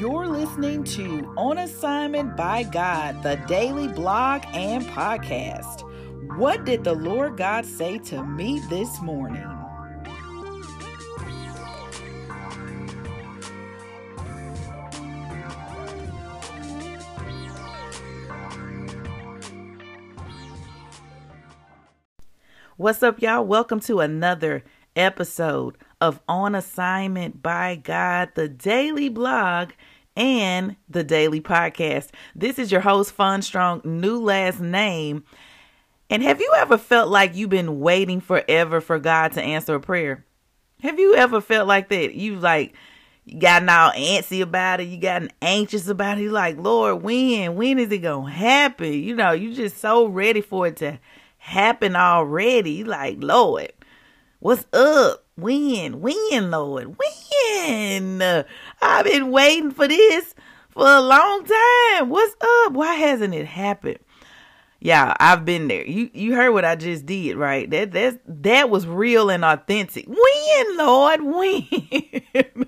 You're listening to On Assignment by God, the daily blog and podcast. What did the Lord God say to me this morning? What's up, y'all? Welcome to another episode of On Assignment by God, the daily blog and the daily podcast. This is your host, Fon Strong, new last name. And have you ever felt like you've been waiting forever for God to answer a prayer? Have you ever felt like that? You've like gotten all antsy about it, you gotten anxious about it. You like, Lord, when? When is it gonna happen? You know, you just so ready for it to happen already. Like, Lord, what's up? When? When, Lord? When? I've been waiting for this for a long time. What's up? Why hasn't it happened? Yeah, I've been there. You you heard what I just did, right? That that that was real and authentic. When, Lord, when?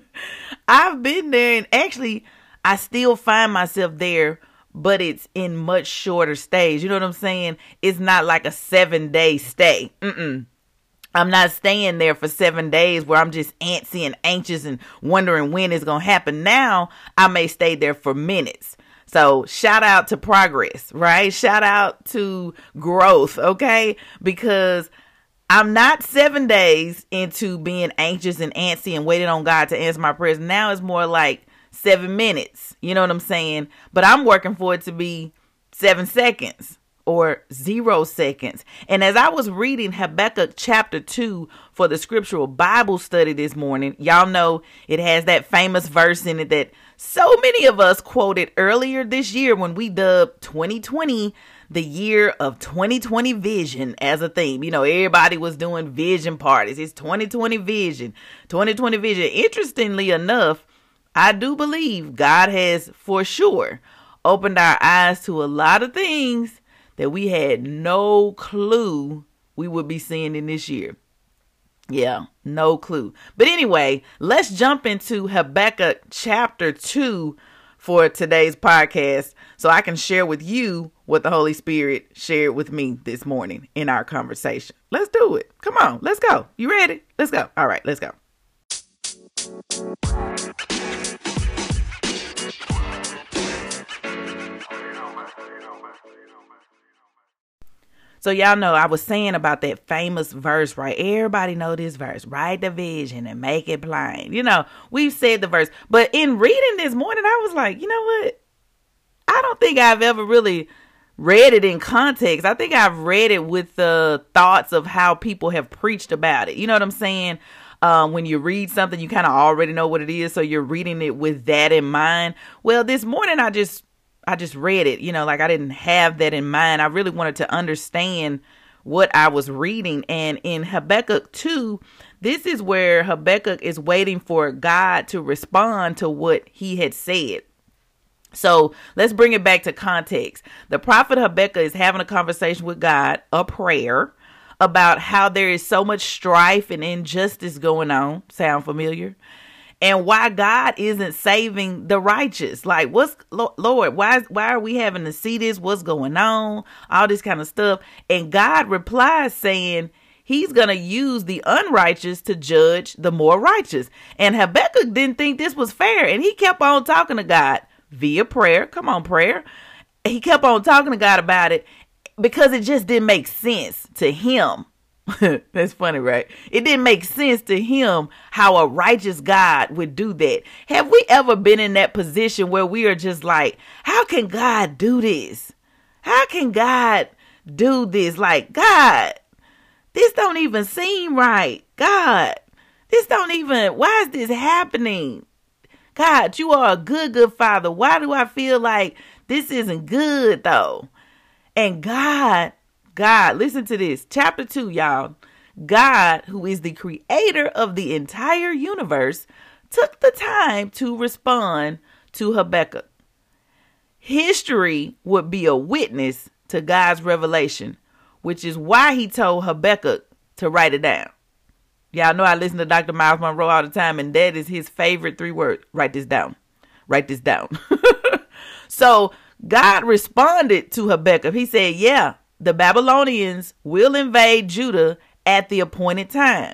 I've been there and actually I still find myself there, but it's in much shorter stays. You know what I'm saying? It's not like a 7-day stay. Mm-mm. I'm not staying there for seven days where I'm just antsy and anxious and wondering when it's going to happen. Now I may stay there for minutes. So shout out to progress, right? Shout out to growth, okay? Because I'm not seven days into being anxious and antsy and waiting on God to answer my prayers. Now it's more like seven minutes. You know what I'm saying? But I'm working for it to be seven seconds or zero seconds. And as I was reading Habakkuk chapter 2 for the scriptural Bible study this morning, y'all know it has that famous verse in it that so many of us quoted earlier this year when we dubbed 2020 the year of 2020 vision as a theme. You know, everybody was doing vision parties. It's 2020 vision, 2020 vision. Interestingly enough, I do believe God has for sure opened our eyes to a lot of things that we had no clue we would be seeing in this year. Yeah, no clue. But anyway, let's jump into Habakkuk chapter 2 for today's podcast so I can share with you what the Holy Spirit shared with me this morning in our conversation. Let's do it. Come on, let's go. You ready? Let's go. All right, let's go. So y'all know I was saying about that famous verse, right? Everybody know this verse. Write the vision and make it plain. You know, we've said the verse. But in reading this morning, I was like, you know what? I don't think I've ever really read it in context. I think I've read it with the thoughts of how people have preached about it. You know what I'm saying? Um, when you read something, you kind of already know what it is, so you're reading it with that in mind. Well, this morning I just I just read it, you know, like I didn't have that in mind. I really wanted to understand what I was reading. And in Habakkuk 2, this is where Habakkuk is waiting for God to respond to what he had said. So let's bring it back to context. The prophet Habakkuk is having a conversation with God, a prayer about how there is so much strife and injustice going on. Sound familiar? And why God isn't saving the righteous. Like, what's Lord? Why why are we having to see this? What's going on? All this kind of stuff. And God replies saying. He's going to use the unrighteous to judge the more righteous. And Habakkuk didn't think this was fair. And he kept on talking to God via prayer. Come on, prayer. He kept on talking to God about it because it just didn't make sense to him That's funny, right? It didn't make sense to him how a righteous God would do that. Have we ever been in that position where we are just like, how can God do this? How can God do this? Like, God, this don't even seem right. God, this don't even, why is this happening? God, you are a good, good father. Why do I feel like this isn't good though? And God God, listen to this. Chapter 2, y'all. God, who is the creator of the entire universe, took the time to respond to Habakkuk. History would be a witness to God's revelation, which is why he told Habakkuk to write it down. Y'all know I listen to Dr. Myles Munroe all the time, and that is his favorite three words. Write this down. Write this down. so God responded to Habakkuk. He said, Yeah, the Babylonians will invade Judah at the appointed time.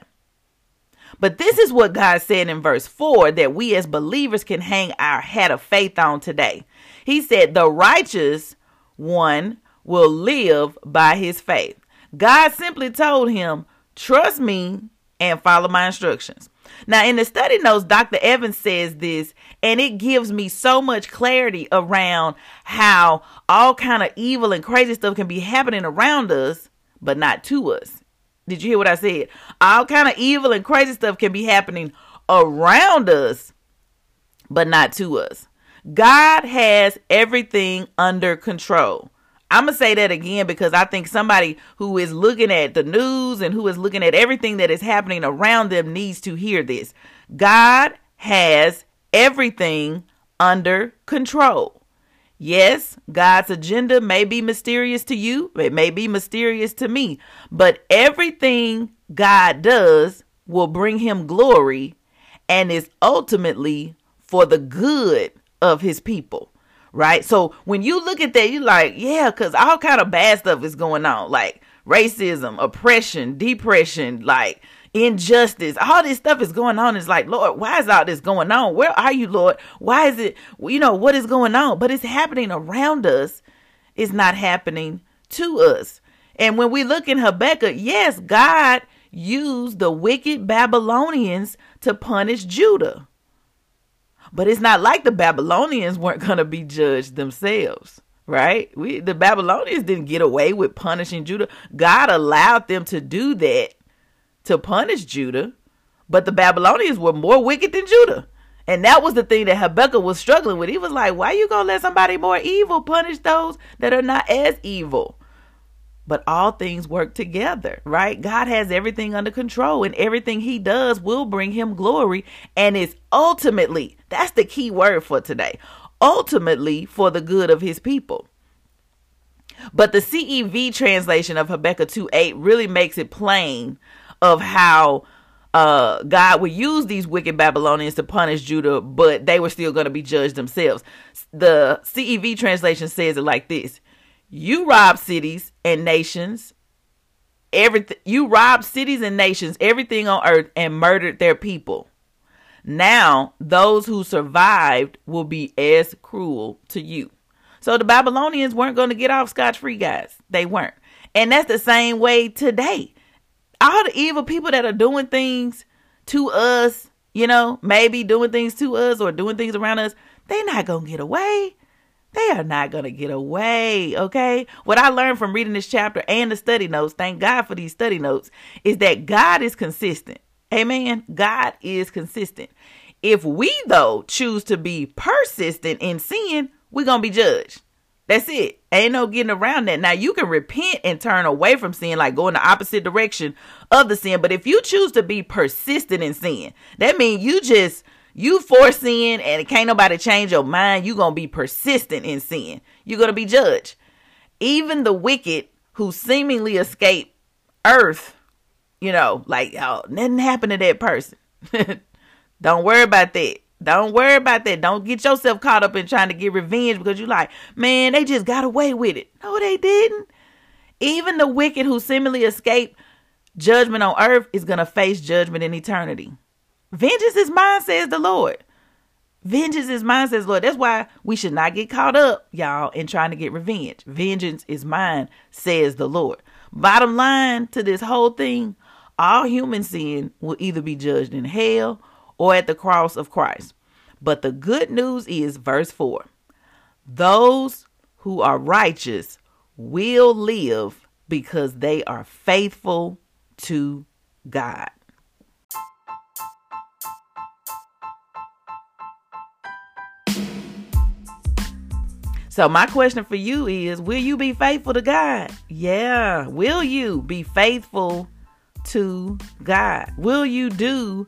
But this is what God said in verse 4 that we as believers can hang our hat of faith on today. He said, The righteous one will live by his faith. God simply told him, Trust me and follow my instructions. Now, in the study notes, Dr. Evans says this, and it gives me so much clarity around how all kind of evil and crazy stuff can be happening around us, but not to us. Did you hear what I said? All kind of evil and crazy stuff can be happening around us, but not to us. God has everything under control. I'm going to say that again because I think somebody who is looking at the news and who is looking at everything that is happening around them needs to hear this. God has everything under control. Yes, God's agenda may be mysterious to you, it may be mysterious to me, but everything God does will bring him glory and is ultimately for the good of his people right? So when you look at that, you're like, yeah, because all kind of bad stuff is going on, like racism, oppression, depression, like injustice, all this stuff is going on. It's like, Lord, why is all this going on? Where are you, Lord? Why is it, you know, what is going on? But it's happening around us. It's not happening to us. And when we look in Habakkuk, yes, God used the wicked Babylonians to punish Judah. But it's not like the Babylonians weren't going to be judged themselves, right? We the Babylonians didn't get away with punishing Judah. God allowed them to do that to punish Judah, but the Babylonians were more wicked than Judah. And that was the thing that Habakkuk was struggling with. He was like, why you going to let somebody more evil punish those that are not as evil? But all things work together, right? God has everything under control and everything he does will bring him glory and is ultimately, that's the key word for today, ultimately for the good of his people. But the CEV translation of Habakkuk 2 8 really makes it plain of how uh, God would use these wicked Babylonians to punish Judah, but they were still going to be judged themselves. The CEV translation says it like this you rob cities and nations, everything you robbed cities and nations, everything on earth, and murdered their people. Now those who survived will be as cruel to you. So the Babylonians weren't going to get off scotch free, guys. They weren't. And that's the same way today. All the evil people that are doing things to us, you know, maybe doing things to us or doing things around us, they're not going to get away. They are not going to get away, okay? What I learned from reading this chapter and the study notes, thank God for these study notes, is that God is consistent. Amen. God is consistent. If we, though, choose to be persistent in sin, we're going to be judged. That's it. Ain't no getting around that. Now, you can repent and turn away from sin, like go in the opposite direction of the sin. But if you choose to be persistent in sin, that means you just you force sin and it can't nobody change your mind, you're going to be persistent in sin. You're going to be judged. Even the wicked who seemingly escape earth, you know, like, oh, nothing happened to that person. Don't worry about that. Don't worry about that. Don't get yourself caught up in trying to get revenge because you're like, man, they just got away with it. No, they didn't. Even the wicked who seemingly escape judgment on earth is going to face judgment in eternity. Vengeance is mine, says the Lord. Vengeance is mine, says Lord. That's why we should not get caught up, y'all, in trying to get revenge. Vengeance is mine, says the Lord. Bottom line to this whole thing all human sin will either be judged in hell or at the cross of Christ. But the good news is, verse 4 those who are righteous will live because they are faithful to God. So my question for you is, will you be faithful to God? Yeah. Will you be faithful to God? Will you do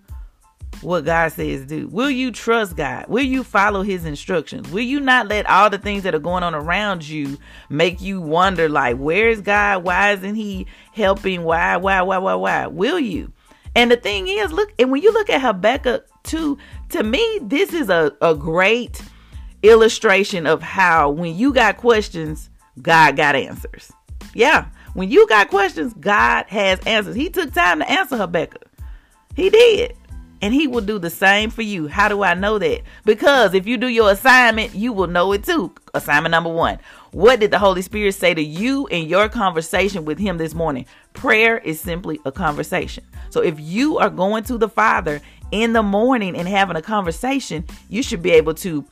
what God says do? Will you trust God? Will you follow his instructions? Will you not let all the things that are going on around you make you wonder like, where is God? Why isn't he helping? Why, why, why, why, why? Will you? And the thing is, look, and when you look at Habakkuk 2, to me, this is a, a great illustration of how when you got questions, God got answers. Yeah, when you got questions, God has answers. He took time to answer Habakkuk. He did. And he will do the same for you. How do I know that? Because if you do your assignment, you will know it too. Assignment number one. What did the Holy Spirit say to you in your conversation with him this morning? Prayer is simply a conversation. So if you are going to the Father in the morning and having a conversation, you should be able to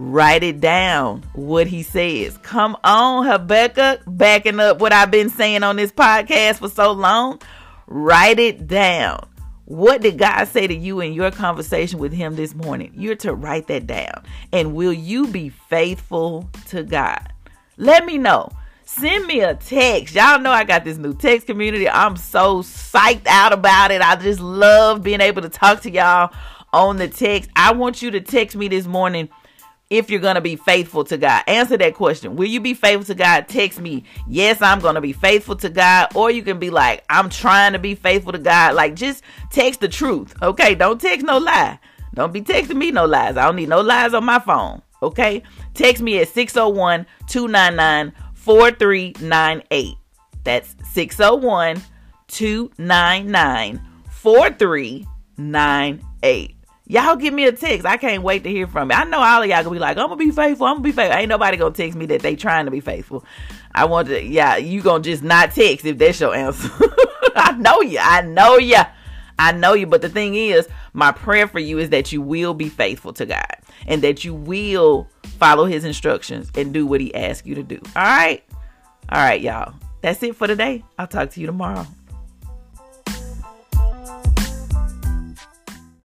write it down what he says. Come on, Habakkuk, backing up what I've been saying on this podcast for so long. Write it down. What did God say to you in your conversation with Him this morning? You're to write that down. And will you be faithful to God? Let me know. Send me a text. Y'all know I got this new text community. I'm so psyched out about it. I just love being able to talk to y'all on the text. I want you to text me this morning if you're going to be faithful to God? Answer that question. Will you be faithful to God? Text me, yes, I'm going to be faithful to God. Or you can be like, I'm trying to be faithful to God. Like, just text the truth. Okay. Don't text no lie. Don't be texting me no lies. I don't need no lies on my phone. Okay. Text me at 601 299 4398. That's 601 299 4398. Y'all give me a text. I can't wait to hear from you. I know all of y'all gonna be like, I'm gonna be faithful. I'm gonna be faithful. Ain't nobody gonna text me that they trying to be faithful. I want to, yeah, you gonna just not text if that's your answer. I know you. I know you. I know you. But the thing is, my prayer for you is that you will be faithful to God and that you will follow his instructions and do what he asks you to do. All right. All right, y'all. That's it for today. I'll talk to you tomorrow.